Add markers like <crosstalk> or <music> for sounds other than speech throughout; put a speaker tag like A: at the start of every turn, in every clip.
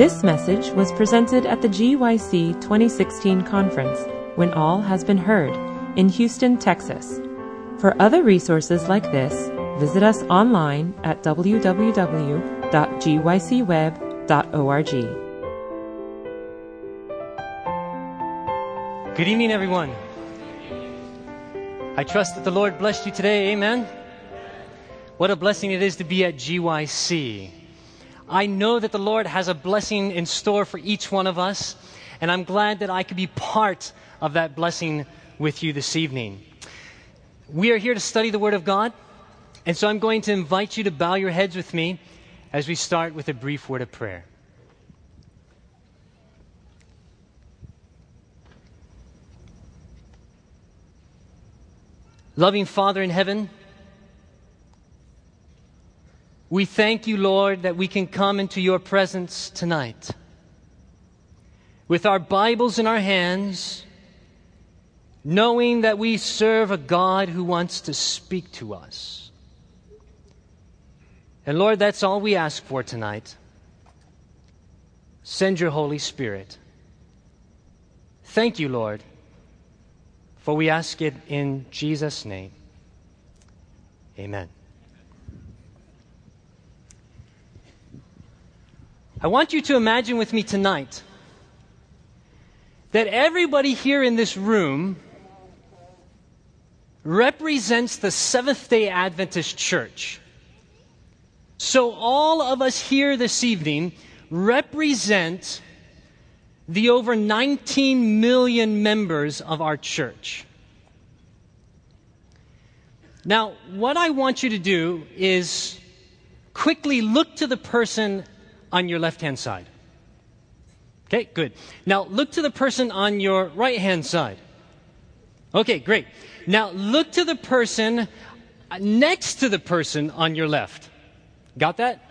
A: This message was presented at the GYC 2016 conference, When All Has Been Heard, in Houston, Texas. For other resources like this, visit us online at www.gycweb.org.
B: Good evening, everyone. I trust that the Lord blessed you today. Amen. What a blessing it is to be at GYC. I know that the Lord has a blessing in store for each one of us, and I'm glad that I could be part of that blessing with you this evening. We are here to study the Word of God, and so I'm going to invite you to bow your heads with me as we start with a brief word of prayer. Loving Father in heaven, we thank you, Lord, that we can come into your presence tonight with our Bibles in our hands, knowing that we serve a God who wants to speak to us. And Lord, that's all we ask for tonight. Send your Holy Spirit. Thank you, Lord, for we ask it in Jesus' name. Amen. I want you to imagine with me tonight that everybody here in this room represents the Seventh day Adventist Church. So, all of us here this evening represent the over 19 million members of our church. Now, what I want you to do is quickly look to the person on your left hand side. Okay, good. Now look to the person on your right hand side. Okay, great. Now look to the person next to the person on your left. Got that?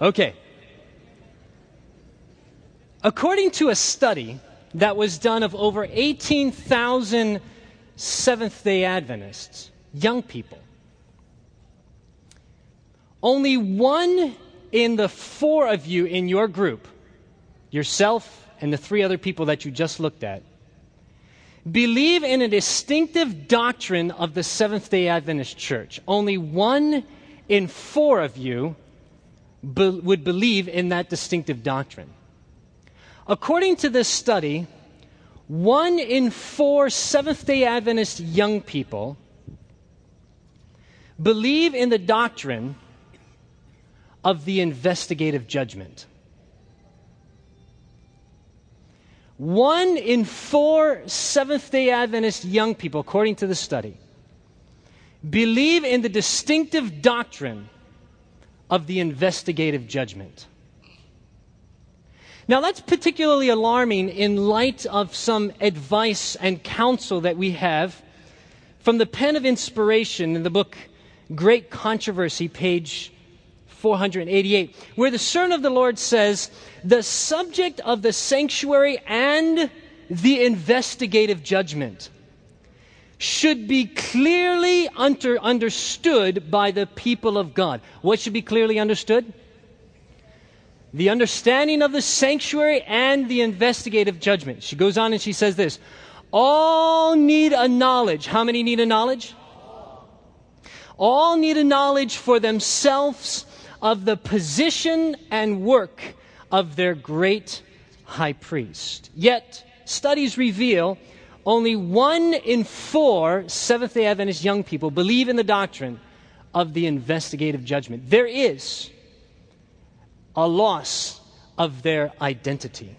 B: Okay. According to a study that was done of over 18,000 Seventh day Adventists, young people, only one in the four of you in your group, yourself and the three other people that you just looked at, believe in a distinctive doctrine of the Seventh day Adventist Church. Only one in four of you be- would believe in that distinctive doctrine. According to this study, one in four Seventh day Adventist young people believe in the doctrine of the investigative judgment. One in four Seventh day Adventist young people, according to the study, believe in the distinctive doctrine of the investigative judgment. Now, that's particularly alarming in light of some advice and counsel that we have from the pen of inspiration in the book Great Controversy, page 488, where the servant of the Lord says, the subject of the sanctuary and the investigative judgment should be clearly under, understood by the people of God. What should be clearly understood? The understanding of the sanctuary and the investigative judgment. She goes on and she says this All need a knowledge. How many need a knowledge? All need a knowledge for themselves of the position and work of their great high priest. Yet, studies reveal only one in four Seventh day Adventist young people believe in the doctrine of the investigative judgment. There is a loss of their identity.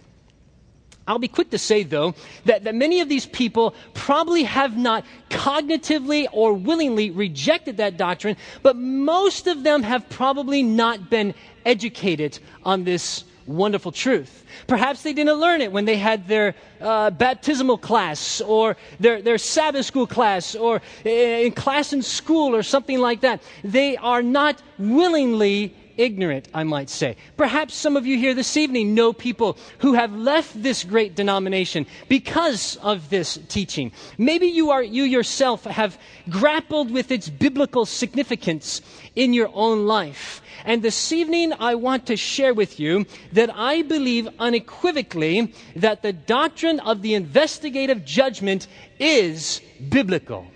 B: I'll be quick to say, though, that, that many of these people probably have not cognitively or willingly rejected that doctrine, but most of them have probably not been educated on this wonderful truth. Perhaps they didn't learn it when they had their uh, baptismal class or their, their Sabbath school class or in class in school or something like that. They are not willingly ignorant, I might say. Perhaps some of you here this evening know people who have left this great denomination because of this teaching. Maybe you are, you yourself have grappled with its biblical significance in your own life. And this evening, I want to share with you that I believe unequivocally that the doctrine of the investigative judgment is biblical.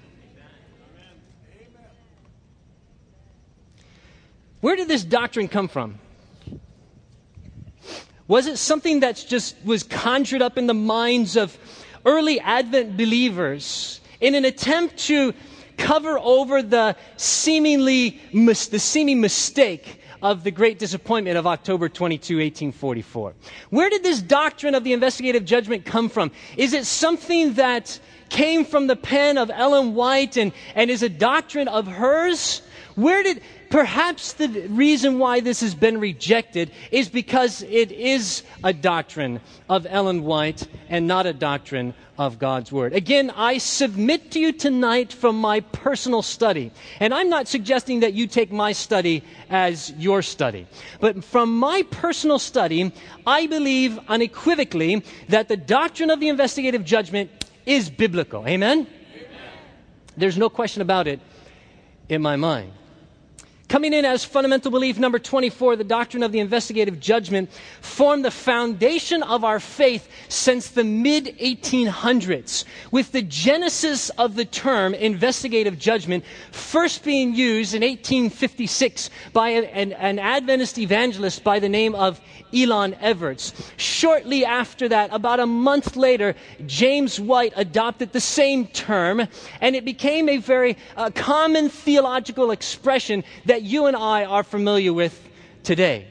B: Where did this doctrine come from? Was it something that just was conjured up in the minds of early Advent believers in an attempt to cover over the seemingly the seeming mistake of the great disappointment of October 22, 1844. Where did this doctrine of the investigative judgment come from? Is it something that came from the pen of Ellen White and, and is a doctrine of hers? Where did, perhaps the reason why this has been rejected is because it is a doctrine of Ellen White and not a doctrine of God's Word. Again, I submit to you tonight from my personal study. And I'm not suggesting that you take my study as your study. But from my personal study, I believe unequivocally that the doctrine of the investigative judgment is biblical. Amen? Amen? There's no question about it in my mind. Coming in as fundamental belief number 24, the doctrine of the investigative judgment formed the foundation of our faith since the mid 1800s, with the genesis of the term investigative judgment first being used in 1856 by an, an Adventist evangelist by the name of Elon Everts. Shortly after that, about a month later, James White adopted the same term, and it became a very uh, common theological expression that that you and I are familiar with today.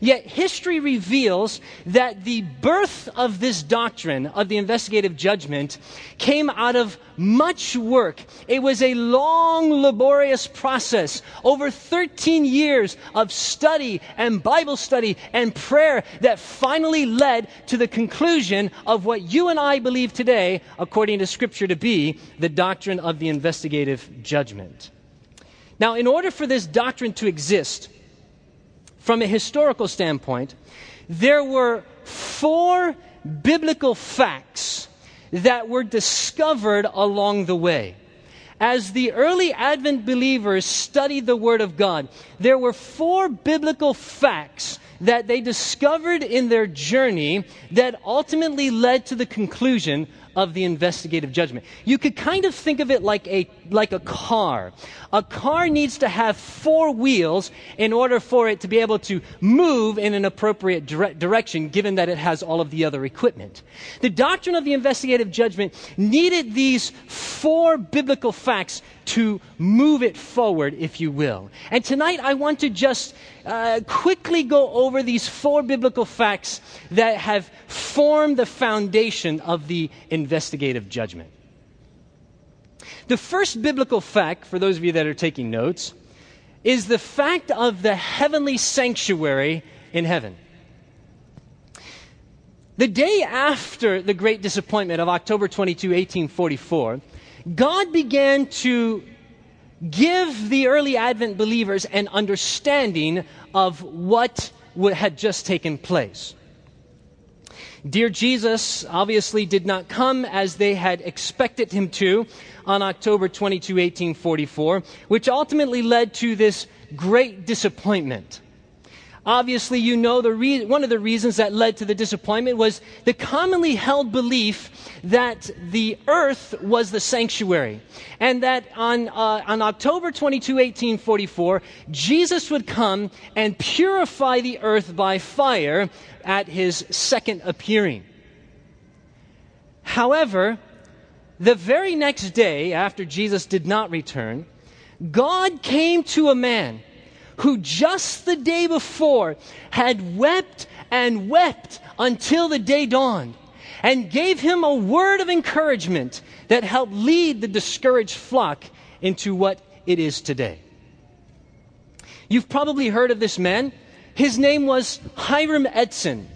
B: Yet history reveals that the birth of this doctrine of the investigative judgment came out of much work. It was a long, laborious process, over 13 years of study and Bible study and prayer that finally led to the conclusion of what you and I believe today, according to Scripture, to be the doctrine of the investigative judgment. Now, in order for this doctrine to exist, from a historical standpoint, there were four biblical facts that were discovered along the way. As the early Advent believers studied the Word of God, there were four biblical facts that they discovered in their journey that ultimately led to the conclusion of the investigative judgment. You could kind of think of it like a, like a car. A car needs to have four wheels in order for it to be able to move in an appropriate dire- direction, given that it has all of the other equipment. The doctrine of the investigative judgment needed these four biblical facts to move it forward, if you will. And tonight I want to just uh, quickly go over these four biblical facts that have formed the foundation of the investigative judgment. The first biblical fact, for those of you that are taking notes, is the fact of the heavenly sanctuary in heaven. The day after the great disappointment of October 22, 1844, God began to give the early Advent believers an understanding of what had just taken place. Dear Jesus obviously did not come as they had expected him to on October 22, 1844, which ultimately led to this great disappointment. Obviously, you know the re- one of the reasons that led to the disappointment was the commonly held belief that the earth was the sanctuary. And that on, uh, on October 22, 1844, Jesus would come and purify the earth by fire at his second appearing. However, the very next day, after Jesus did not return, God came to a man who just the day before had wept and wept until the day dawned and gave him a word of encouragement that helped lead the discouraged flock into what it is today. You've probably heard of this man. His name was Hiram Edson.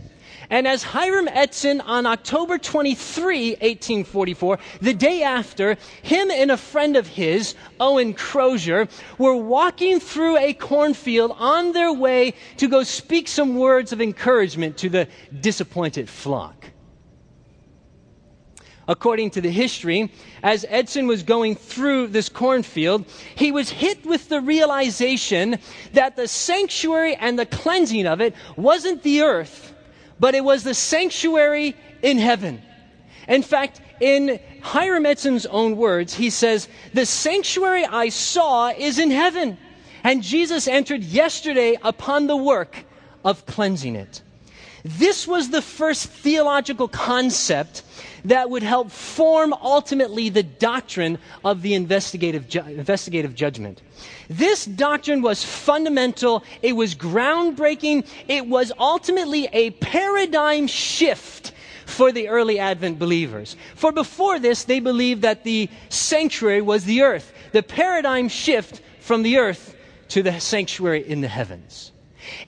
B: And as Hiram Edson on October 23, 1844, the day after, him and a friend of his, Owen Crosier, were walking through a cornfield on their way to go speak some words of encouragement to the disappointed flock. According to the history, as Edson was going through this cornfield, he was hit with the realization that the sanctuary and the cleansing of it wasn't the earth, but it was the sanctuary in heaven. In fact, in Hiram Edson's own words, he says, The sanctuary I saw is in heaven, and Jesus entered yesterday upon the work of cleansing it. This was the first theological concept that would help form ultimately the doctrine of the investigative, ju- investigative judgment. This doctrine was fundamental, it was groundbreaking, it was ultimately a paradigm shift for the early Advent believers. For before this, they believed that the sanctuary was the earth, the paradigm shift from the earth to the sanctuary in the heavens.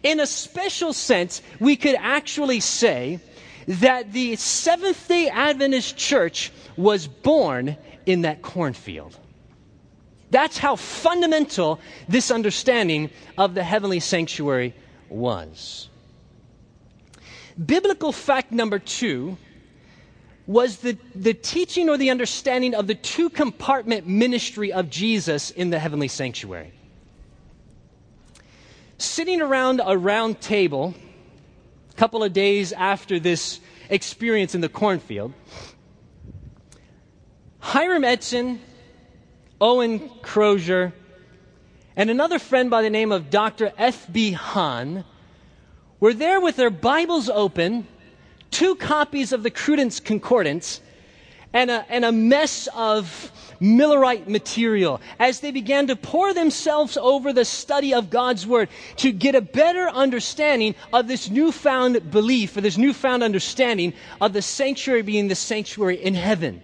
B: In a special sense, we could actually say that the Seventh day Adventist church was born in that cornfield. That's how fundamental this understanding of the heavenly sanctuary was. Biblical fact number two was the, the teaching or the understanding of the two compartment ministry of Jesus in the heavenly sanctuary sitting around a round table a couple of days after this experience in the cornfield, Hiram Edson, Owen Crosier, and another friend by the name of Dr. F.B. Hahn were there with their Bibles open, two copies of the Cruden's Concordance, and a, and a mess of Millerite material as they began to pour themselves over the study of God's Word to get a better understanding of this newfound belief or this newfound understanding of the sanctuary being the sanctuary in heaven.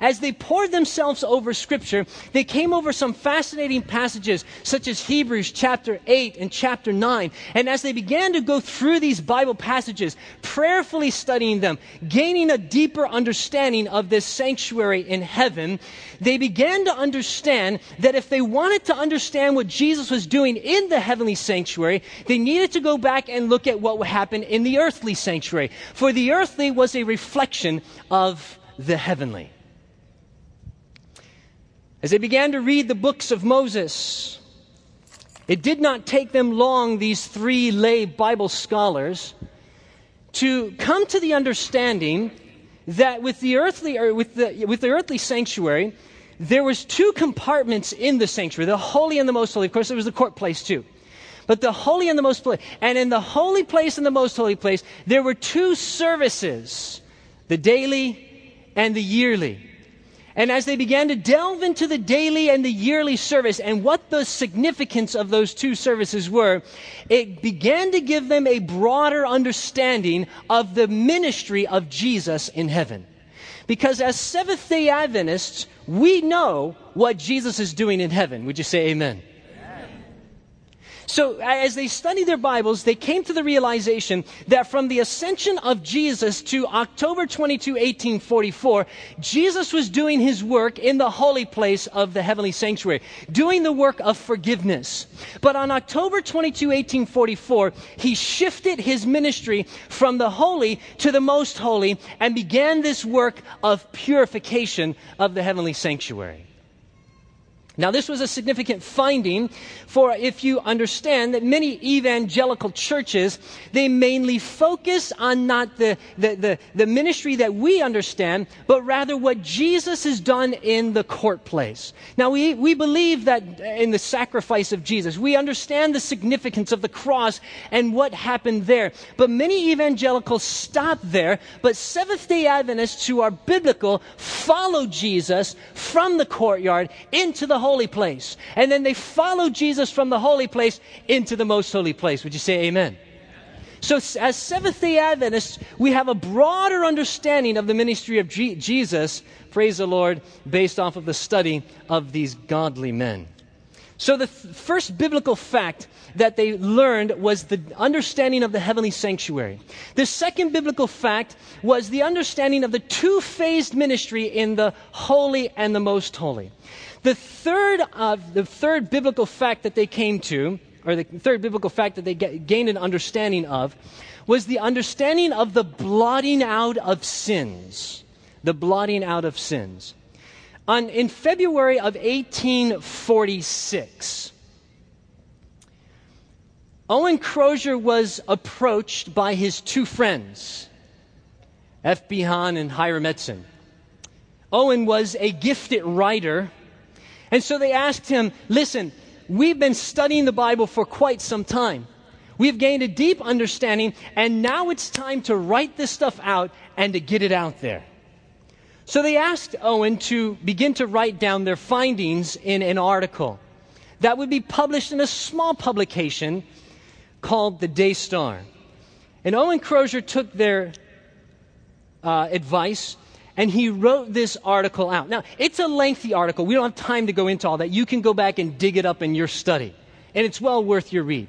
B: As they poured themselves over Scripture, they came over some fascinating passages, such as Hebrews chapter 8 and chapter 9. And as they began to go through these Bible passages, prayerfully studying them, gaining a deeper understanding of this sanctuary in heaven, they began to understand that if they wanted to understand what Jesus was doing in the heavenly sanctuary, they needed to go back and look at what happened in the earthly sanctuary. For the earthly was a reflection of the heavenly. As they began to read the books of Moses, it did not take them long, these three lay Bible scholars, to come to the understanding that with the earthly, with the, with the earthly sanctuary, there was two compartments in the sanctuary, the holy and the most holy. Of course, there was the court place too. But the holy and the most holy, and in the holy place and the most holy place, there were two services, the daily and the yearly. And as they began to delve into the daily and the yearly service and what the significance of those two services were, it began to give them a broader understanding of the ministry of Jesus in heaven. Because as Seventh day Adventists, we know what Jesus is doing in heaven. Would you say amen? So, as they studied their Bibles, they came to the realization that from the ascension of Jesus to October 22, 1844, Jesus was doing his work in the holy place of the heavenly sanctuary, doing the work of forgiveness. But on October 22, 1844, he shifted his ministry from the holy to the most holy and began this work of purification of the heavenly sanctuary. Now, this was a significant finding, for if you understand that many evangelical churches, they mainly focus on not the, the, the, the, ministry that we understand, but rather what Jesus has done in the court place. Now, we, we believe that in the sacrifice of Jesus. We understand the significance of the cross and what happened there. But many evangelicals stop there, but Seventh day Adventists who are biblical follow Jesus from the courtyard into the holy place. And then they follow Jesus from the holy place into the most holy place. Would you say amen? So, as Seventh day Adventists, we have a broader understanding of the ministry of G- Jesus, praise the Lord, based off of the study of these godly men. So the th- first biblical fact that they learned was the understanding of the heavenly sanctuary. The second biblical fact was the understanding of the two phased ministry in the holy and the most holy. The third, uh, the third biblical fact that they came to, or the third biblical fact that they gained an understanding of, was the understanding of the blotting out of sins. The blotting out of sins. On, in February of 1846, Owen Crosier was approached by his two friends, F.B. Hahn and Hiram Edson. Owen was a gifted writer, and so they asked him, Listen, we've been studying the Bible for quite some time. We've gained a deep understanding, and now it's time to write this stuff out and to get it out there. So they asked Owen to begin to write down their findings in an article that would be published in a small publication called the Day Star. And Owen Crosier took their uh, advice and he wrote this article out. Now, it's a lengthy article. We don't have time to go into all that. You can go back and dig it up in your study, and it's well worth your read.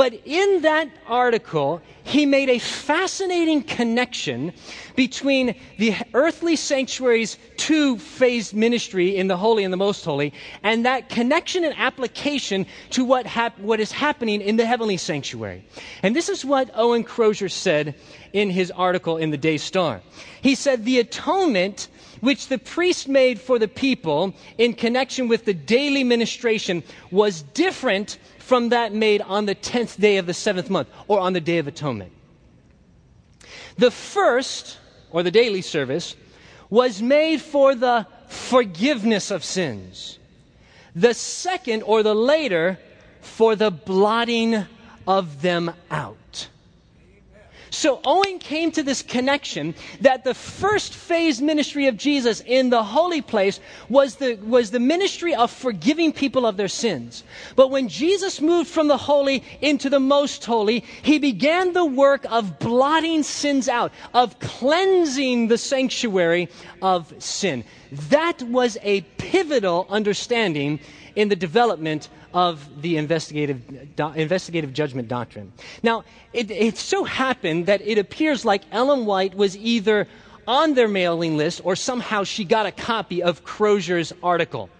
B: But in that article, he made a fascinating connection between the earthly sanctuary's two phased ministry in the holy and the most holy, and that connection and application to what, hap- what is happening in the heavenly sanctuary. And this is what Owen Crosier said in his article in the Day Star. He said, The atonement which the priest made for the people in connection with the daily ministration was different from that made on the 10th day of the seventh month or on the Day of Atonement. The first, or the daily service, was made for the forgiveness of sins. The second, or the later, for the blotting of them out. So Owen came to this connection that the first phase ministry of Jesus in the holy place was the, was the ministry of forgiving people of their sins. But when Jesus moved from the holy into the most holy, he began the work of blotting sins out, of cleansing the sanctuary of sin. That was a pivotal understanding in the development of the investigative, do, investigative judgment doctrine. Now, it, it so happened that it appears like Ellen White was either on their mailing list or somehow she got a copy of Crosier's article.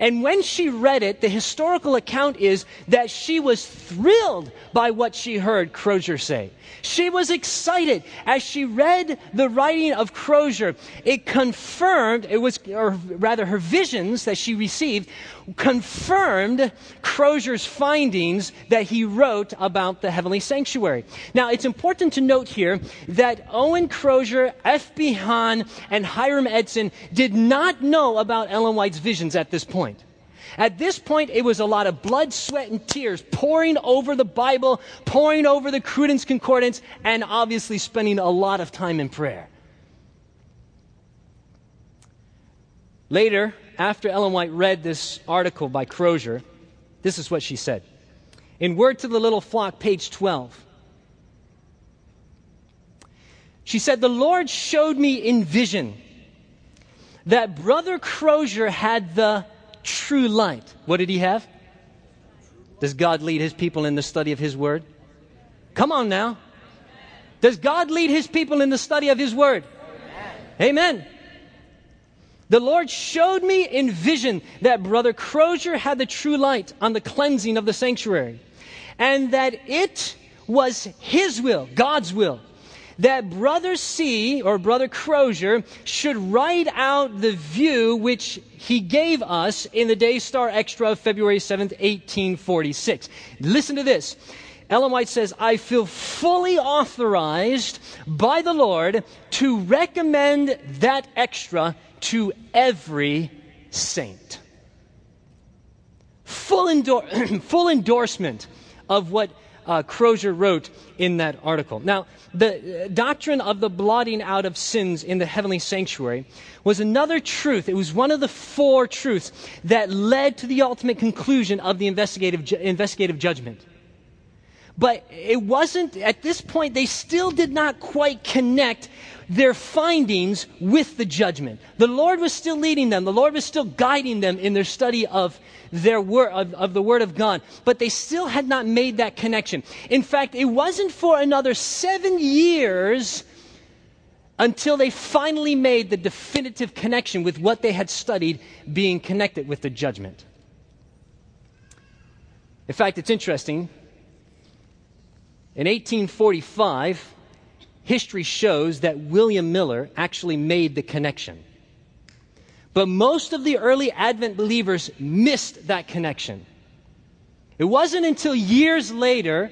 B: And when she read it, the historical account is that she was thrilled by what she heard Crosier say. She was excited as she read the writing of Crosier. It confirmed, it was, or rather her visions that she received, confirmed Crosier's findings that he wrote about the heavenly sanctuary. Now, it's important to note here that Owen Crosier, F.B. Hahn, and Hiram Edson did not know about Ellen White's visions at this point. At this point, it was a lot of blood, sweat, and tears pouring over the Bible, pouring over the Cruden's Concordance, and obviously spending a lot of time in prayer. Later, after Ellen White read this article by Crosier, this is what she said. In Word to the Little Flock, page 12. She said, The Lord showed me in vision that Brother Crosier had the true light. What did he have? Does God lead his people in the study of his word? Come on now. Does God lead his people in the study of his word? Amen. Amen. The Lord showed me in vision that Brother Crosier had the true light on the cleansing of the sanctuary, and that it was his will, God's will, that Brother C, or Brother Crosier, should write out the view which he gave us in the Day Star Extra of February 7th, 1846. Listen to this. Ellen White says, I feel fully authorized by the Lord to recommend that extra to every saint. Full, endor- <clears throat> full endorsement of what uh, Crosier wrote in that article. Now, the uh, doctrine of the blotting out of sins in the heavenly sanctuary was another truth. It was one of the four truths that led to the ultimate conclusion of the investigative, ju- investigative judgment. But it wasn't, at this point, they still did not quite connect their findings with the judgment. The Lord was still leading them. The Lord was still guiding them in their study of their word, of, of the Word of God. But they still had not made that connection. In fact, it wasn't for another seven years until they finally made the definitive connection with what they had studied being connected with the judgment. In fact, it's interesting. In 1845, history shows that William Miller actually made the connection. But most of the early Advent believers missed that connection. It wasn't until years later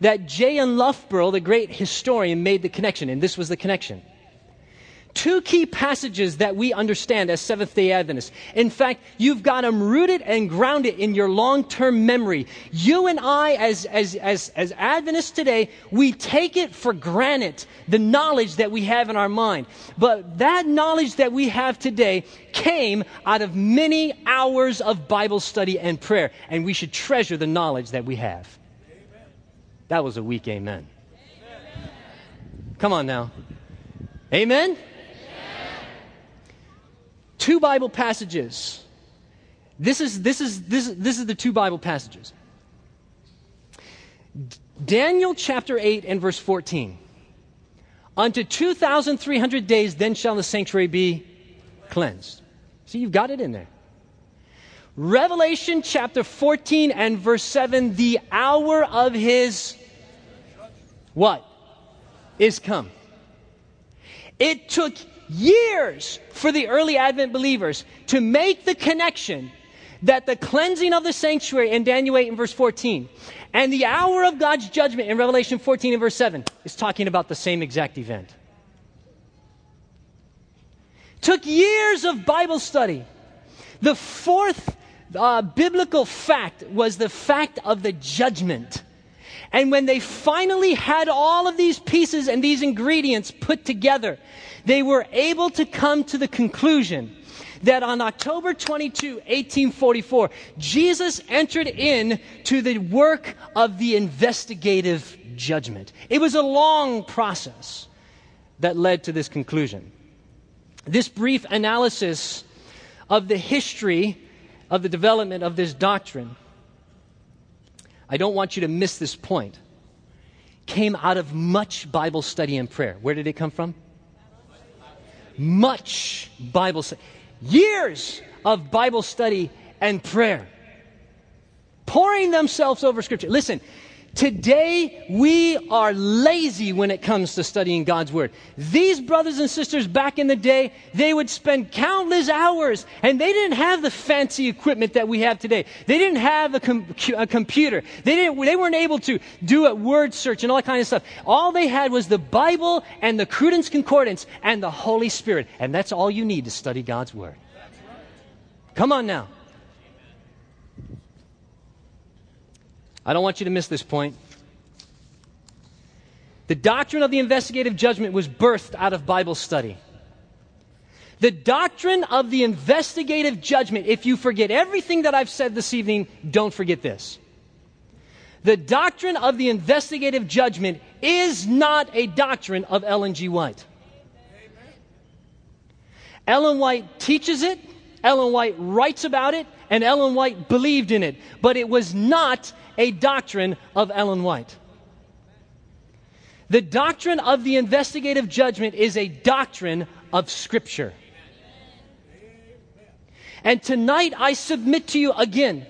B: that J.N. Loughborough, the great historian, made the connection, and this was the connection two key passages that we understand as Seventh day Adventists. In fact, you've got them rooted and grounded in your long term memory. You and I, as, as, as, as Adventists today, we take it for granted, the knowledge that we have in our mind. But that knowledge that we have today came out of many hours of Bible study and prayer, and we should treasure the knowledge that we have. Amen. That was a weak amen. amen. Come on now. Amen? Two Bible passages. This is, this is, this, is this is the two Bible passages. Daniel chapter 8 and verse 14. Unto 2,300 days, then shall the sanctuary be cleansed. See, you've got it in there. Revelation chapter 14 and verse 7 the hour of his what is come. It took years for the early Advent believers to make the connection that the cleansing of the sanctuary in Daniel 8 and verse 14 and the hour of God's judgment in Revelation 14 and verse 7 is talking about the same exact event. Took years of Bible study. The fourth uh, biblical fact was the fact of the judgment. And when they finally had all of these pieces and these ingredients put together, they were able to come to the conclusion that on October 22, 1844, Jesus entered in to the work of the investigative judgment. It was a long process that led to this conclusion. This brief analysis of the history of the development of this doctrine, I don't want you to miss this point, came out of much Bible study and prayer. Where did it come from? Much Bible study, years of Bible study and prayer, pouring themselves over Scripture. Listen, Today, we are lazy when it comes to studying God's Word. These brothers and sisters back in the day, they would spend countless hours, and they didn't have the fancy equipment that we have today. They didn't have a, com- a computer. They, didn't, they weren't able to do a word search and all that kind of stuff. All they had was the Bible and the Cruden's Concordance and the Holy Spirit. And that's all you need to study God's Word. Come on now. I don't want you to miss this point. The doctrine of the investigative judgment was birthed out of Bible study. The doctrine of the investigative judgment, if you forget everything that I've said this evening, don't forget this. The doctrine of the investigative judgment is not a doctrine of Ellen G. White. Ellen White teaches it, Ellen White writes about it, and Ellen White believed in it, but it was not a doctrine of Ellen White. The doctrine of the investigative judgment is a doctrine of Scripture. And tonight I submit to you again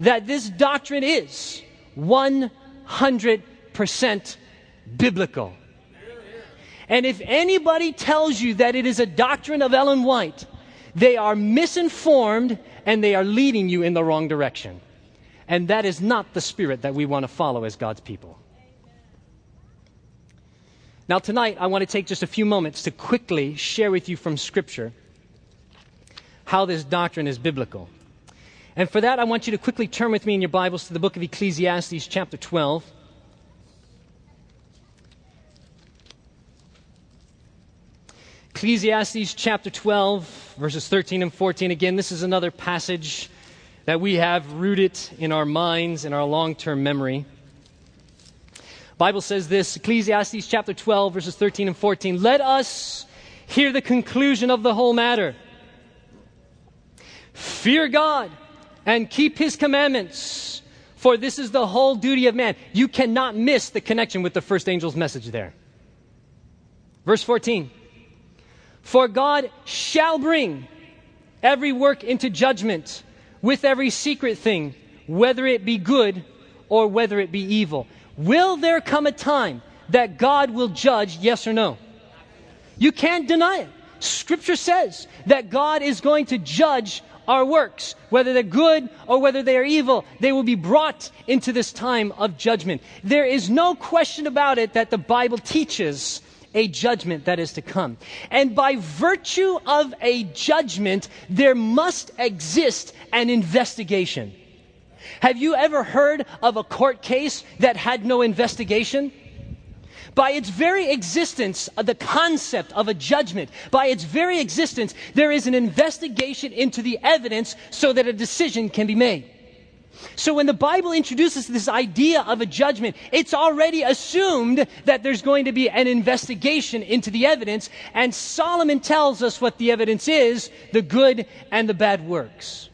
B: that this doctrine is 100% biblical. And if anybody tells you that it is a doctrine of Ellen White, they are misinformed and they are leading you in the wrong direction. And that is not the spirit that we want to follow as God's people. Now, tonight, I want to take just a few moments to quickly share with you from Scripture how this doctrine is biblical. And for that, I want you to quickly turn with me in your Bibles to the book of Ecclesiastes, chapter 12. Ecclesiastes chapter 12, verses 13 and 14. Again, this is another passage that we have rooted in our minds, in our long term memory. Bible says this, Ecclesiastes chapter 12 verses 13 and 14. Let us hear the conclusion of the whole matter. Fear God and keep his commandments, for this is the whole duty of man. You cannot miss the connection with the first angel's message there. Verse 14. For God shall bring every work into judgment with every secret thing, whether it be good or whether it be evil. Will there come a time that God will judge, yes or no? You can't deny it. Scripture says that God is going to judge our works, whether they're good or whether they are evil. They will be brought into this time of judgment. There is no question about it that the Bible teaches a judgment that is to come. And by virtue of a judgment, there must exist an investigation. Have you ever heard of a court case that had no investigation? By its very existence, uh, the concept of a judgment, by its very existence, there is an investigation into the evidence so that a decision can be made. So when the Bible introduces this idea of a judgment, it's already assumed that there's going to be an investigation into the evidence, and Solomon tells us what the evidence is the good and the bad works.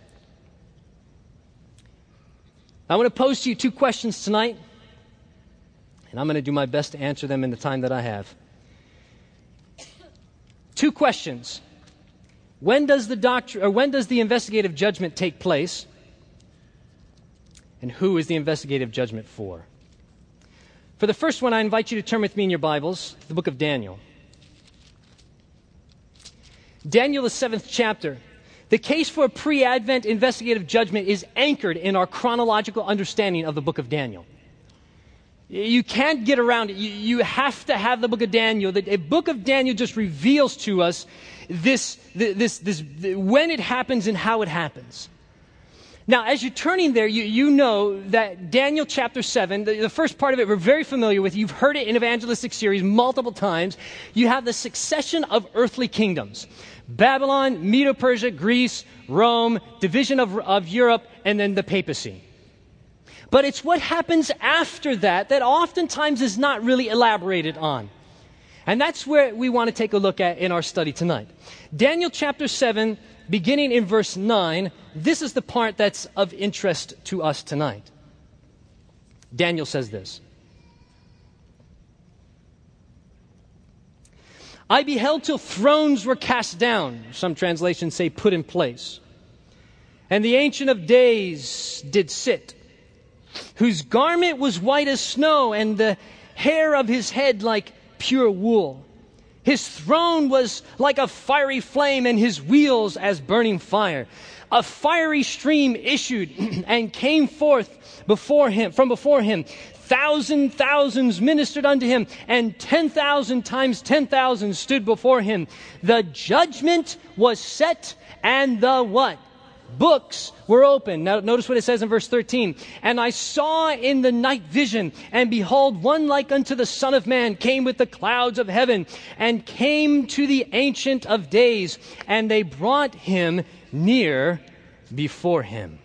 B: I want to pose to you two questions tonight, and I'm going to do my best to answer them in the time that I have. Two questions. When does the doctor or when does the investigative judgment take place? And who is the investigative judgment for? For the first one, I invite you to turn with me in your Bibles, the book of Daniel. Daniel, the seventh chapter. The case for a pre Advent investigative judgment is anchored in our chronological understanding of the book of Daniel. You can't get around it. You, you have to have the book of Daniel. The, book of Daniel just reveals to us this, this, this, when it happens and how it happens. Now, as you're turning there, you, you know that Daniel chapter 7, the, the, first part of it we're very familiar with. You've heard it in evangelistic series multiple times. You have the succession of earthly kingdoms. Babylon, Medo Persia, Greece, Rome, division of, of Europe, and then the papacy. But it's what happens after that that oftentimes is not really elaborated on. And that's where we want to take a look at in our study tonight. Daniel chapter 7, beginning in verse 9, this is the part that's of interest to us tonight. Daniel says this I beheld till thrones were cast down. Some translations say put in place. And the Ancient of Days did sit, whose garment was white as snow, and the hair of his head like pure wool. His throne was like a fiery flame, and his wheels as burning fire. A fiery stream issued <clears throat> and came forth before him, from before him thousand thousands ministered unto him, and ten thousand times ten thousand stood before him. The judgment was set, and the what? Books were open. Now, notice what it says in verse 13. And I saw in the night vision, and behold, one like unto the Son of Man came with the clouds of heaven, and came to the Ancient of Days, and they brought him near before him.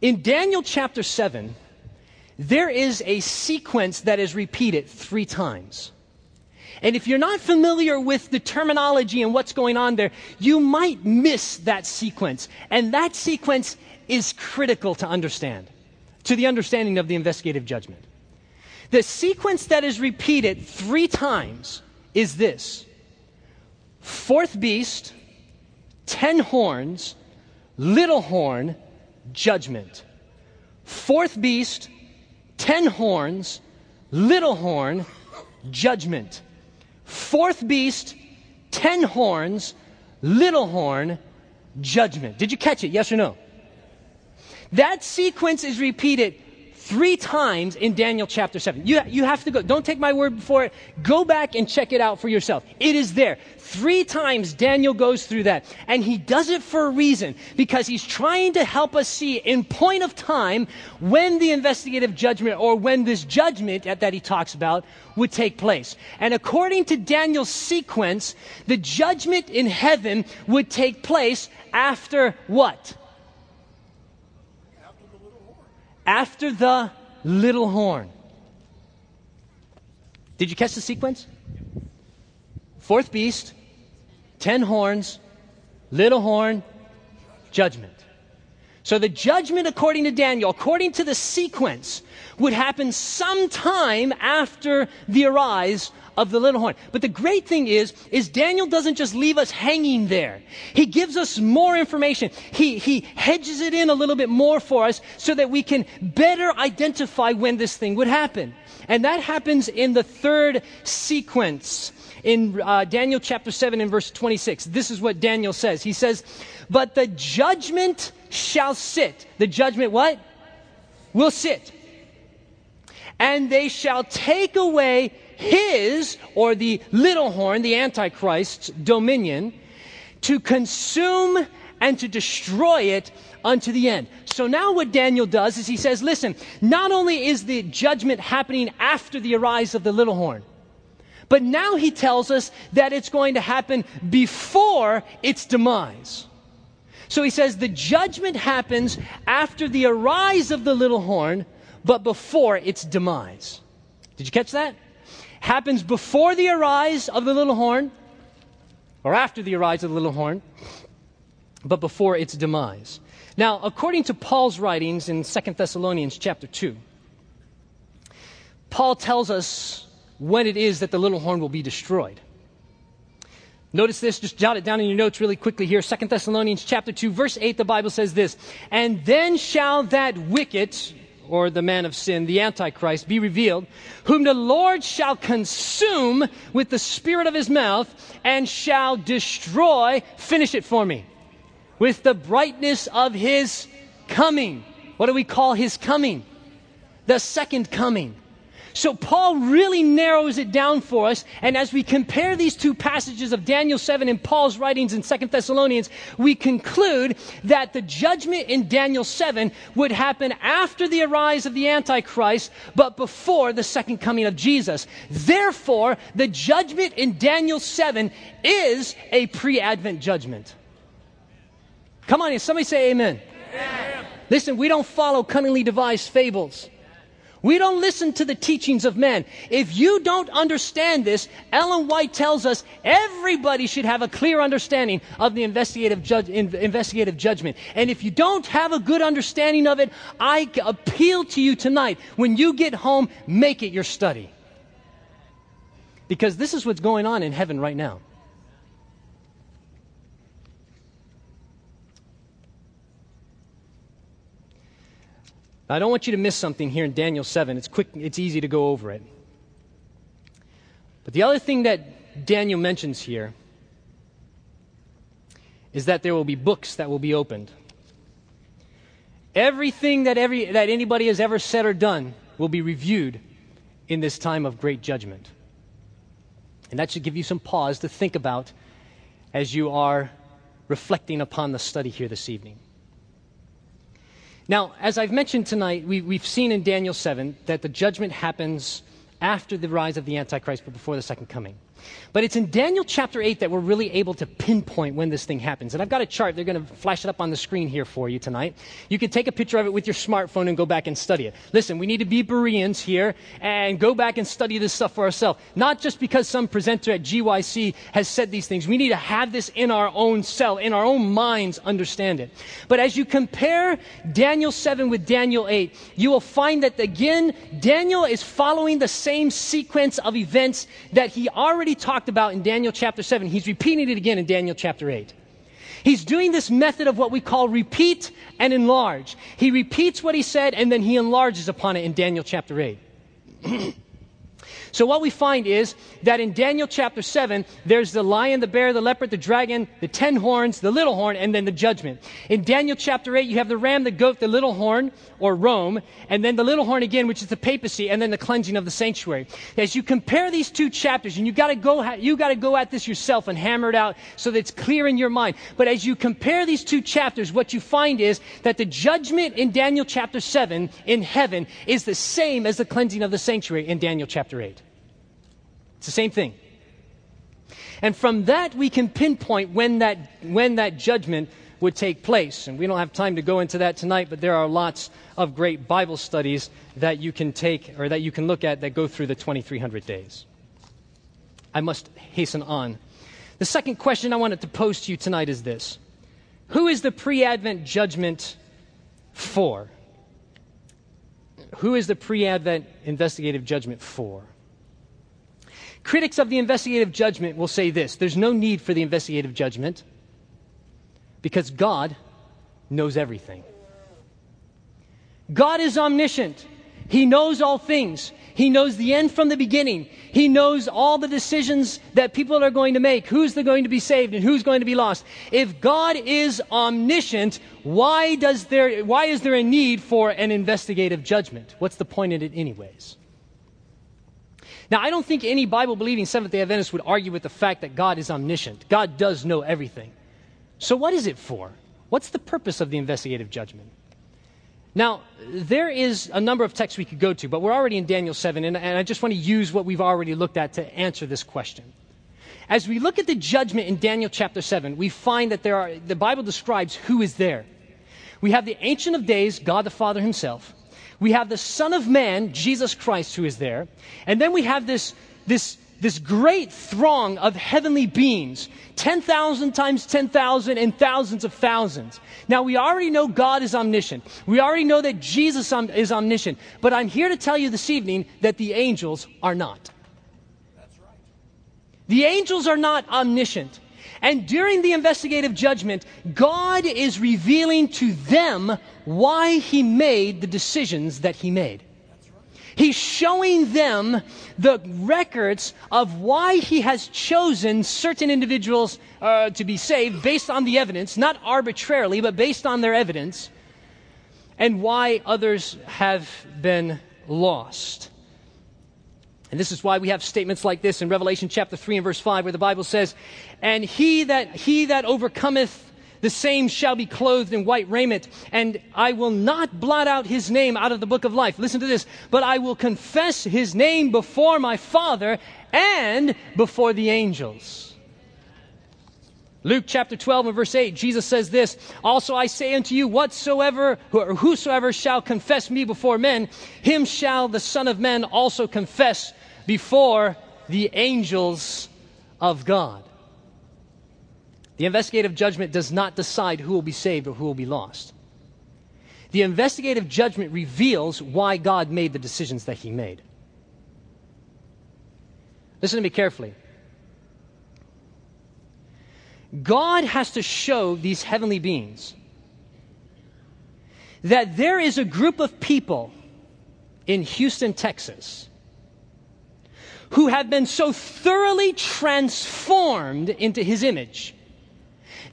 B: In Daniel chapter 7, there is a sequence that is repeated three times. And if you're not familiar with the terminology and what's going on there, you might miss that sequence. And that sequence is critical to understand, to the understanding of the investigative judgment. The sequence that is repeated three times is this fourth beast, ten horns, little horn, judgment. Fourth beast, ten horns, little horn, judgment. Fourth beast, ten horns, little horn, judgment. Did you catch it? Yes or no? That sequence is repeated three times in Daniel chapter 7. You, you have to go. Don't take my word for it. Go back and check it out for yourself. It is there. Three times Daniel goes through that. And he does it for a reason because he's trying to help us see in point of time when the investigative judgment or when this judgment that he talks about would take place. And according to Daniel's sequence, the judgment in heaven would take place after what? After the little horn. Did you catch the sequence? Fourth beast, ten horns, little horn, judgment. So the judgment, according to Daniel, according to the sequence, would happen sometime after the arise of the little horn. But the great thing is, is Daniel doesn't just leave us hanging there. He gives us more information. He, he hedges it in a little bit more for us so that we can better identify when this thing would happen. And that happens in the third sequence in uh, Daniel chapter 7 and verse 26. This is what Daniel says. He says, But the judgment shall sit. The judgment what? Will sit. And they shall take away his, or the little horn, the Antichrist's dominion, to consume and to destroy it unto the end. So now what Daniel does is he says, listen, not only is the judgment happening after the arise of the little horn, but now he tells us that it's going to happen before its demise. So he says the judgment happens after the arise of the little horn, but before its demise. Did you catch that? Happens before the arise of the little horn, or after the arise of the little horn, but before its demise. Now, according to Paul's writings in 2 Thessalonians chapter 2, Paul tells us when it is that the little horn will be destroyed. Notice this, just jot it down in your notes really quickly here. Second Thessalonians chapter 2, verse 8, the Bible says this, And then shall that wicked, or the man of sin, the Antichrist, be revealed, whom the Lord shall consume with the spirit of his mouth, and shall destroy, finish it for me, with the brightness of his coming. What do we call his coming? The second coming. So Paul really narrows it down for us. And as we compare these two passages of Daniel 7 and Paul's writings in 2 Thessalonians, we conclude that the judgment in Daniel 7 would happen after the arise of the Antichrist, but before the second coming of Jesus. Therefore, the judgment in Daniel 7 is a pre-Advent judgment. Come on, somebody say amen. amen. Listen, we don't follow cunningly devised fables. We don't listen to the teachings of men. If you don't understand this, Ellen White tells us everybody should have a clear understanding of the investigative, investigative judgment. And if you don't have a good understanding of it, I appeal to you tonight. When you get home, make it your study. Because this is what's going on in heaven right now. I don't want you to miss something here in Daniel 7. It's quick, it's easy to go over it. But the other thing that Daniel mentions here is that there will be books that will be opened. Everything that, every, that anybody has ever said or done will be reviewed in this time of great judgment. And that should give you some pause to think about as you are reflecting upon the study here this evening. Now, as I've mentioned tonight, we, we've seen in Daniel 7 that the judgment happens after the rise of the Antichrist, but before the second coming. But it's in Daniel chapter 8 that we're really able to pinpoint when this thing happens. And I've got a chart. They're going to flash it up on the screen here for you tonight. You can take a picture of it with your smartphone and go back and study it. Listen, we need to be Bereans here and go back and study this stuff for ourselves. Not just because some presenter at GYC has said these things. We need to have this in our own cell, in our own minds, understand it. But as you compare Daniel 7 with Daniel 8, you will find that again, Daniel is following the same sequence of events that he already talked about in Daniel chapter 7. He's repeating it again in Daniel chapter 8. He's doing this method of what we call repeat and enlarge. He repeats what he said and then he enlarges upon it in Daniel chapter 8. <clears throat> So what we find is that in Daniel chapter 7, there's the lion, the bear, the leopard, the dragon, the ten horns, the little horn, and then the judgment. In Daniel chapter 8, you have the ram, the goat, the little horn, or Rome, and then the little horn again, which is the papacy, and then the cleansing of the sanctuary. As you compare these two chapters, and you gotta go, you gotta go at this yourself and hammer it out so that it's clear in your mind. But as you compare these two chapters, what you find is that the judgment in Daniel chapter 7 in heaven is the same as the cleansing of the sanctuary in Daniel chapter 8. It's the same thing. And from that, we can pinpoint when that, when that judgment would take place. And we don't have time to go into that tonight, but there are lots of great Bible studies that you can take or that you can look at that go through the 2300 days. I must hasten on. The second question I wanted to pose to you tonight is this Who is the pre Advent judgment for? Who is the pre Advent investigative judgment for? Critics of the investigative judgment will say this there's no need for the investigative judgment because God knows everything. God is omniscient. He knows all things. He knows the end from the beginning. He knows all the decisions that people are going to make, who's going to be saved and who's going to be lost. If God is omniscient, why does there why is there a need for an investigative judgment? What's the point in it anyways? Now, I don't think any Bible believing Seventh day Adventist would argue with the fact that God is omniscient. God does know everything. So, what is it for? What's the purpose of the investigative judgment? Now, there is a number of texts we could go to, but we're already in Daniel 7, and, and I just want to use what we've already looked at to answer this question. As we look at the judgment in Daniel chapter 7, we find that there are, the Bible describes who is there. We have the Ancient of Days, God the Father Himself. We have the Son of Man, Jesus Christ, who is there. And then we have this, this this great throng of heavenly beings 10,000 times 10,000 and thousands of thousands. Now, we already know God is omniscient. We already know that Jesus is omniscient. But I'm here to tell you this evening that the angels are not. That's right. The angels are not omniscient. And during the investigative judgment, God is revealing to them why He made the decisions that He made. He's showing them the records of why he has chosen certain individuals uh, to be saved based on the evidence, not arbitrarily, but based on their evidence, and why others have been lost. And this is why we have statements like this in Revelation chapter 3 and verse 5 where the Bible says, "And he that he that overcometh the same shall be clothed in white raiment, and I will not blot out his name out of the book of life. Listen to this. But I will confess his name before my Father and before the angels. Luke chapter 12 and verse 8, Jesus says this, Also I say unto you, whatsoever, or whosoever shall confess me before men, him shall the Son of Man also confess before the angels of God. The investigative judgment does not decide who will be saved or who will be lost. The investigative judgment reveals why God made the decisions that he made. Listen to me carefully. God has to show these heavenly beings that there is a group of people in Houston, Texas, who have been so thoroughly transformed into his image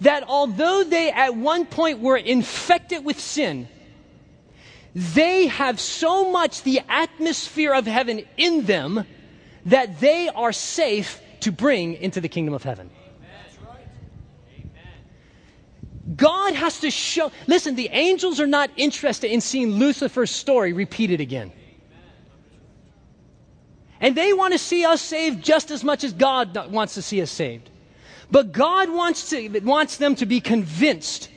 B: that although they at one point were infected with sin, they have so much the atmosphere of heaven in them that they are safe to bring into the kingdom of heaven. God has to show. Listen, the angels are not interested in seeing Lucifer's story repeated again. And they want to see us saved just as much as God wants to see us saved. But God wants, to, wants them to be convinced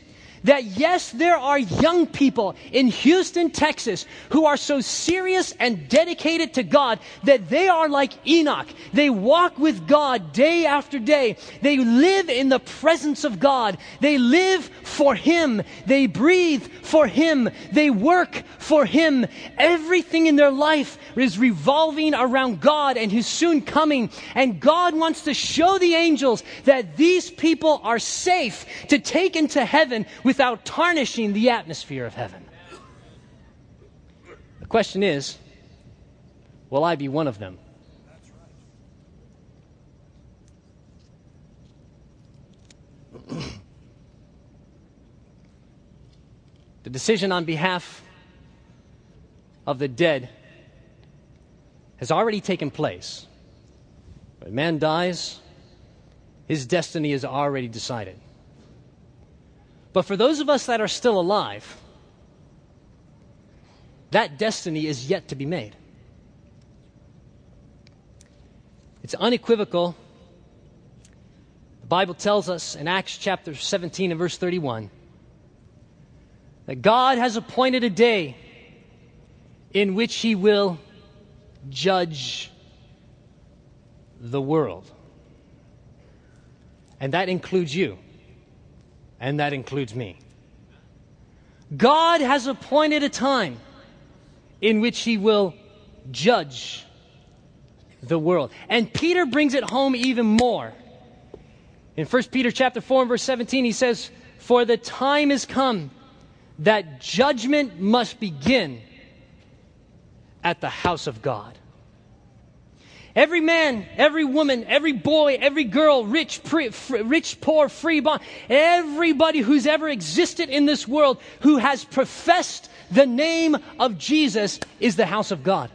B: that yes, there are young people in Houston, Texas who are so serious and dedicated to God that they are like Enoch. They walk with God day after day. They live in the presence of God. They live for Him. They breathe for Him. They work for Him. Everything in their life is revolving around God and His soon coming. And God wants to show the angels that these people are safe to take into heaven without tarnishing the atmosphere of heaven. The question is will I be one of them? <clears throat> the decision on behalf of the dead has already taken place. When man dies, his destiny is already decided. But for those of us that are still alive, that destiny is yet to be made. It's unequivocal. The Bible tells us in Acts chapter 17 and verse 31 that God has appointed a day in which He will judge the world. And that includes you, and that includes me. God has appointed a time in which He will judge the world. And Peter brings it home even more. In 1 Peter chapter 4 and verse 17, he says, For the time is come that judgment must begin at the house of God. Every man, every woman, every boy, every girl, rich, pre, rich, poor, free, bond, everybody who's ever existed in this world who has professed the name of Jesus is the house of God.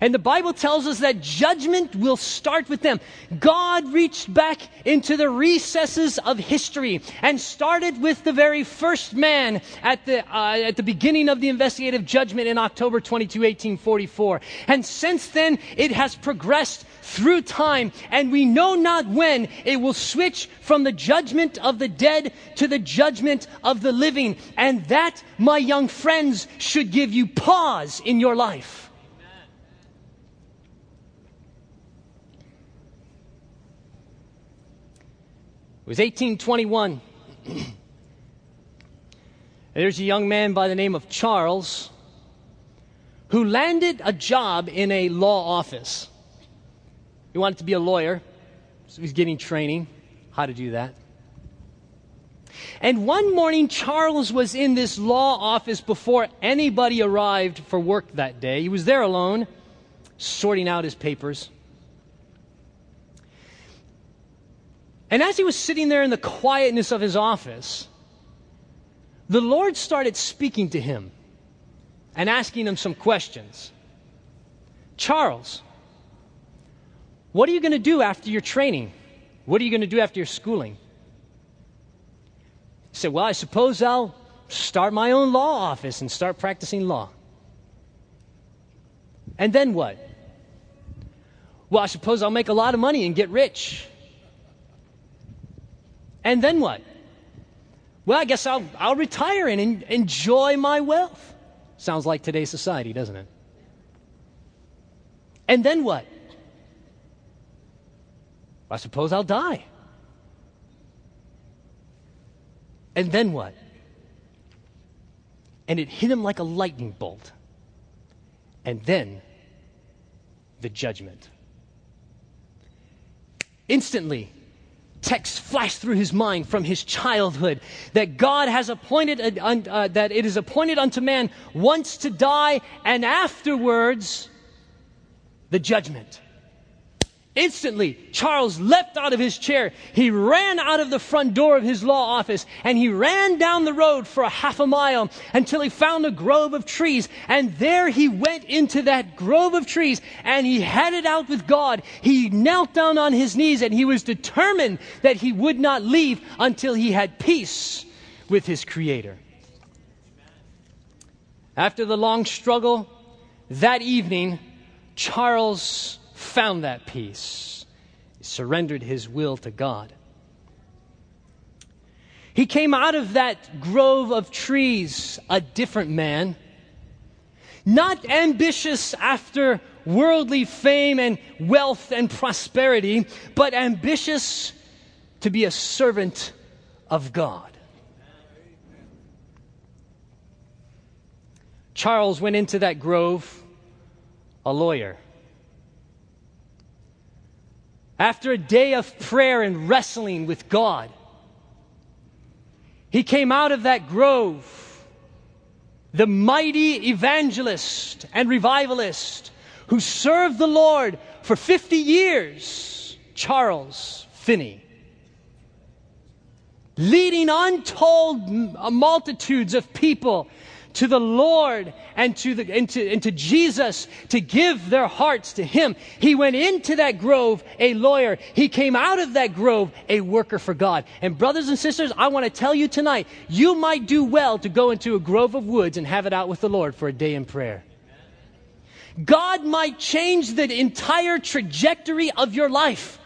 B: And the Bible tells us that judgment will start with them. God reached back into the recesses of history and started with the very first man at the, uh, at the beginning of the investigative judgment in October 22, 1844. And since then, it has progressed through time, and we know not when it will switch from the judgment of the dead to the judgment of the living. And that, my young friends, should give you pause in your life. Was 1821. <clears throat> There's a young man by the name of Charles who landed a job in a law office. He wanted to be a lawyer, so he's getting training how to do that. And one morning, Charles was in this law office before anybody arrived for work that day. He was there alone, sorting out his papers. And as he was sitting there in the quietness of his office, the Lord started speaking to him and asking him some questions. Charles, what are you going to do after your training? What are you going to do after your schooling? He said, Well, I suppose I'll start my own law office and start practicing law. And then what? Well, I suppose I'll make a lot of money and get rich. And then what? Well, I guess I'll, I'll retire and en- enjoy my wealth. Sounds like today's society, doesn't it? And then what? I suppose I'll die. And then what? And it hit him like a lightning bolt. And then the judgment. Instantly, text flashed through his mind from his childhood that God has appointed, uh, that it is appointed unto man once to die and afterwards the judgment. Instantly, Charles leapt out of his chair. He ran out of the front door of his law office and he ran down the road for a half a mile until he found a grove of trees. And there he went into that grove of trees and he had it out with God. He knelt down on his knees and he was determined that he would not leave until he had peace with his Creator. After the long struggle, that evening, Charles found that peace. He surrendered his will to God. He came out of that grove of trees a different man, not ambitious after worldly fame and wealth and prosperity, but ambitious to be a servant of God. Charles went into that grove a lawyer. After a day of prayer and wrestling with God, he came out of that grove, the mighty evangelist and revivalist who served the Lord for 50 years, Charles Finney. Leading untold multitudes of people to the Lord and to, the, and, to, and to Jesus to give their hearts to Him. He went into that grove a lawyer. He came out of that grove a worker for God. And brothers and sisters, I want to tell you tonight, you might do well to go into a grove of woods and have it out with the Lord for a day in prayer. God might change the entire trajectory of your life.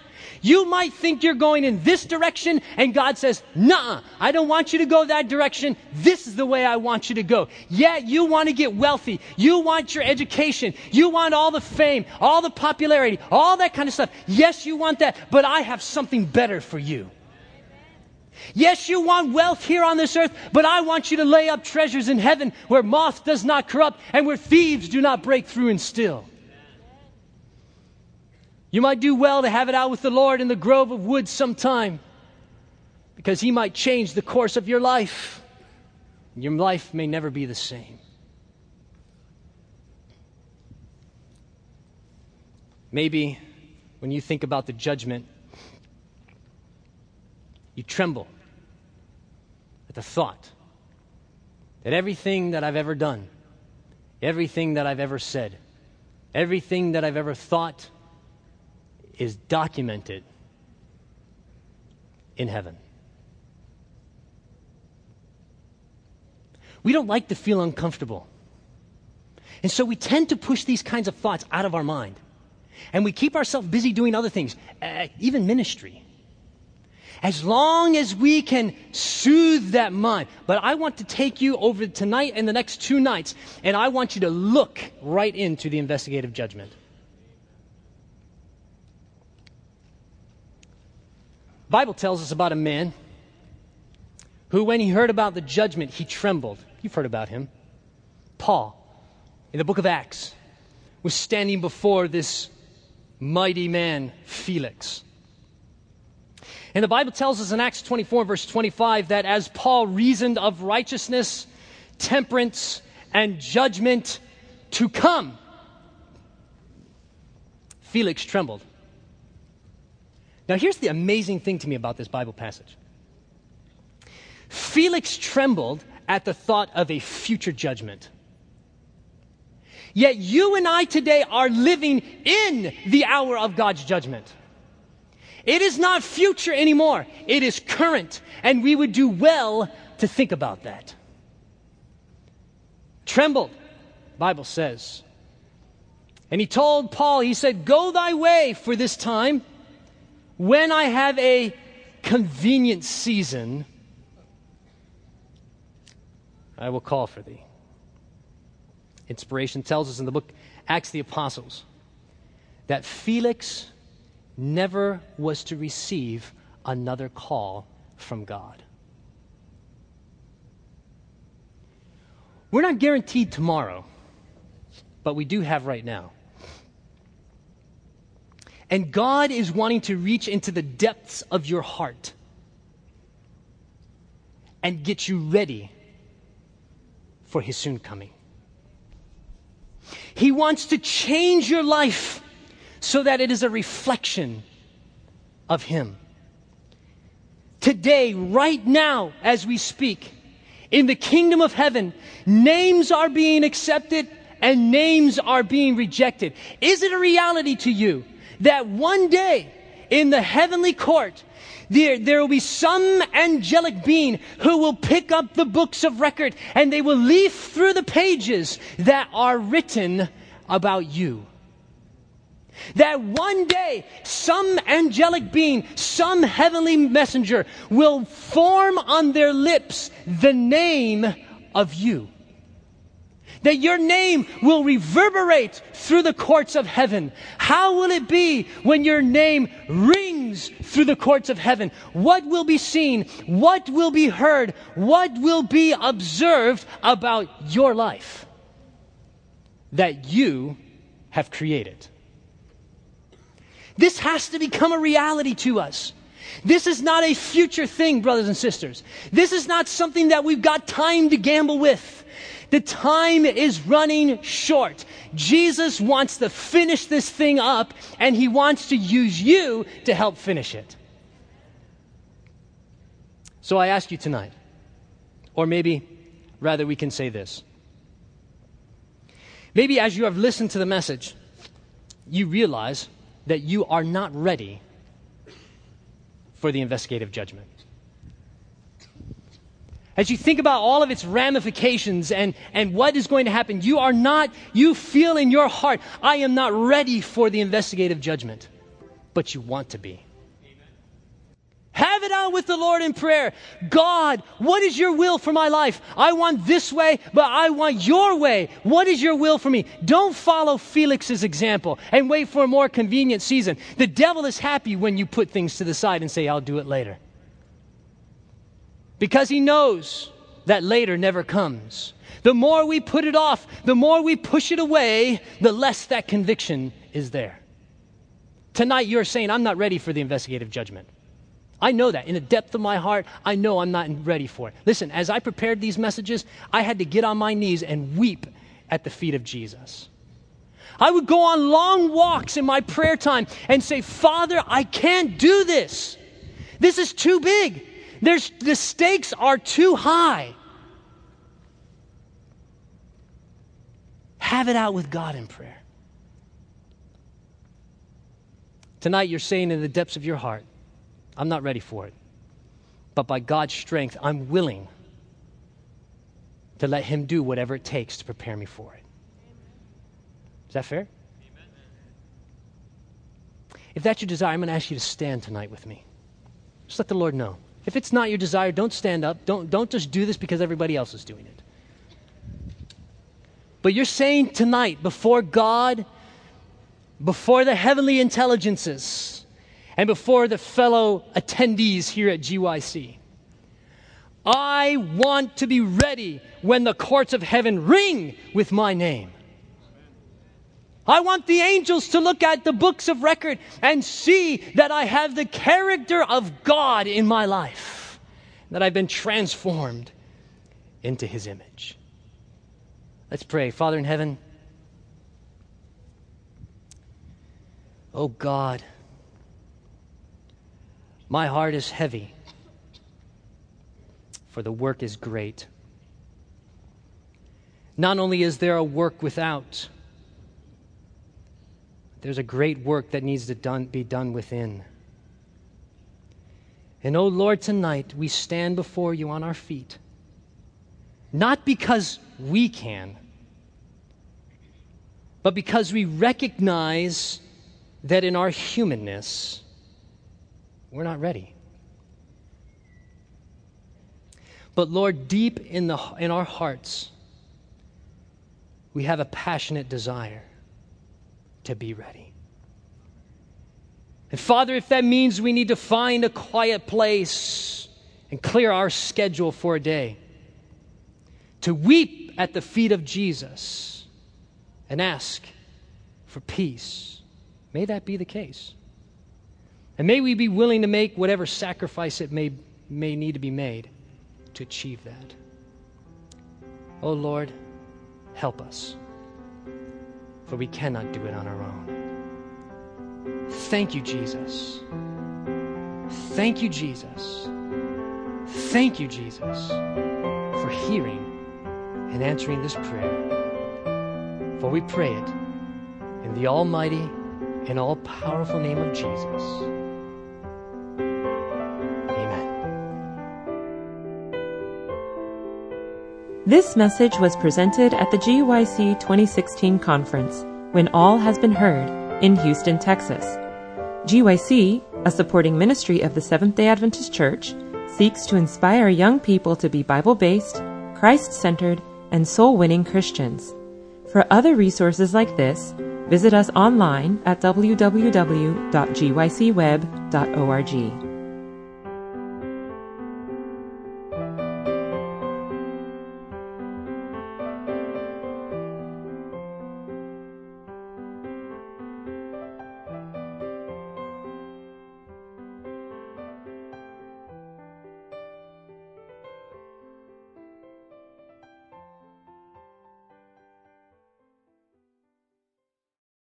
B: You might think you're going in this direction, and God says, Nah, I don't want you to go that direction. This is the way I want you to go. Yeah, you want to get wealthy. You want your education. You want all the fame, all the popularity, all that kind of stuff. Yes, you want that, but I have something better for you. Yes, you want wealth here on this earth, but I want you to lay up treasures in heaven where moth does not corrupt and where thieves do not break through and steal. You might do well to have it out with the Lord in the grove of woods sometime because He might change the course of your life. Your life may never be the same. Maybe when you think about the judgment, you tremble at the thought that everything that I've ever done, everything that I've ever said, everything that I've ever thought, is documented in heaven. We don't like to feel uncomfortable. And so we tend to push these kinds of thoughts out of our mind. And we keep ourselves busy doing other things, uh, even ministry. As long as we can soothe that mind. But I want to take you over tonight and the next two nights, and I want you to look right into the investigative judgment. Bible tells us about a man who, when he heard about the judgment, he trembled. You've heard about him. Paul, in the book of Acts, was standing before this mighty man, Felix. And the Bible tells us in Acts 24, verse 25, that as Paul reasoned of righteousness, temperance, and judgment to come, Felix trembled. Now, here's the amazing thing to me about this Bible passage Felix trembled at the thought of a future judgment. Yet you and I today are living in the hour of God's judgment. It is not future anymore, it is current, and we would do well to think about that. Trembled, Bible says. And he told Paul, he said, Go thy way for this time when I have a convenient season, I will call for thee. Inspiration tells us in the book Acts the Apostles that Felix never was to receive another call from God. We're not guaranteed tomorrow, but we do have right now. And God is wanting to reach into the depths of your heart and get you ready for His soon coming. He wants to change your life so that it is a reflection of Him. Today, right now, as we speak, in the kingdom of heaven, names are being accepted and names are being rejected. Is it a reality to you that one day in the heavenly court, there, there will be some angelic being who will pick up the books of record and they will leaf through the pages that are written about you. That one day, some angelic being, some heavenly messenger will form on their lips the name of you that your name will reverberate through the courts of heaven. How will it be when your name rings through the courts of heaven? What will be seen? What will be heard? What will be observed about your life that you have created? This has to become a reality to us. This is not a future thing, brothers and sisters. This is not something that we've got time to gamble with. The time is running short. Jesus wants to finish this thing up, and he wants to use you to help finish it. So I ask you tonight, or maybe rather we can say this. Maybe as you have listened to the message, you realize that you are not ready for the investigative judgment as you think about all of its ramifications and, and what is going to happen, you are not, you feel in your heart, I am not ready for the investigative judgment. But you want to be. Have it out with the Lord in prayer. God, what is your will for my life? I want this way, but I want your way. What is your will for me? Don't follow Felix's example and wait for a more convenient season. The devil is happy when you put things to the side and say, I'll do it later. Because he knows that later never comes. The more we put it off, the more we push it away, the less that conviction is there. Tonight, you're saying, I'm not ready for the investigative judgment. I know that. In the depth of my heart, I know I'm not ready for it. Listen, as I prepared these messages, I had to get on my knees and weep at the feet of Jesus. I would go on long walks in my prayer time and say, Father, I can't do this. This is too big. There's, the stakes are too high. Have it out with God in prayer. Tonight, you're saying in the depths of your heart, I'm not ready for it. But by God's strength, I'm willing to let Him do whatever it takes to prepare me for it. Is that fair? If that's your desire, I'm going to ask you to stand tonight with me. Just let the Lord know. If it's not your desire, don't stand up. Don't, don't just do this because everybody else is doing it. But you're saying tonight, before God, before the heavenly intelligences, and before the fellow attendees here at GYC, I want to be ready when the courts of heaven ring with my name. I want the angels to look at the books of record and see that I have the character of God in my life, that I've been transformed into his image. Let's pray. Father in heaven, oh God, my heart is heavy, for the work is great. Not only is there a work without, there's a great work that needs to done, be done within. And oh Lord, tonight we stand before you on our feet, not because we can, but because we recognize that in our humanness, we're not ready. But Lord, deep in, the, in our hearts, we have a passionate desire to be ready. And Father, if that means we need to find a quiet place and clear our schedule for a day, to weep at the feet of Jesus and ask for peace, may that be the case. And may we be willing to make whatever sacrifice it may, may need to be made to achieve that. Oh Lord, help us for we cannot do it on our own. Thank you, Jesus. Thank you, Jesus. Thank you, Jesus, for hearing and answering this prayer. For we pray it in the almighty and all powerful name of Jesus.
A: This message was presented at the GYC 2016 conference, When All Has Been Heard, in Houston, Texas. GYC, a supporting ministry of the Seventh day Adventist Church, seeks to inspire young people to be Bible based, Christ centered, and soul winning Christians. For other resources like this, visit us online at www.gycweb.org.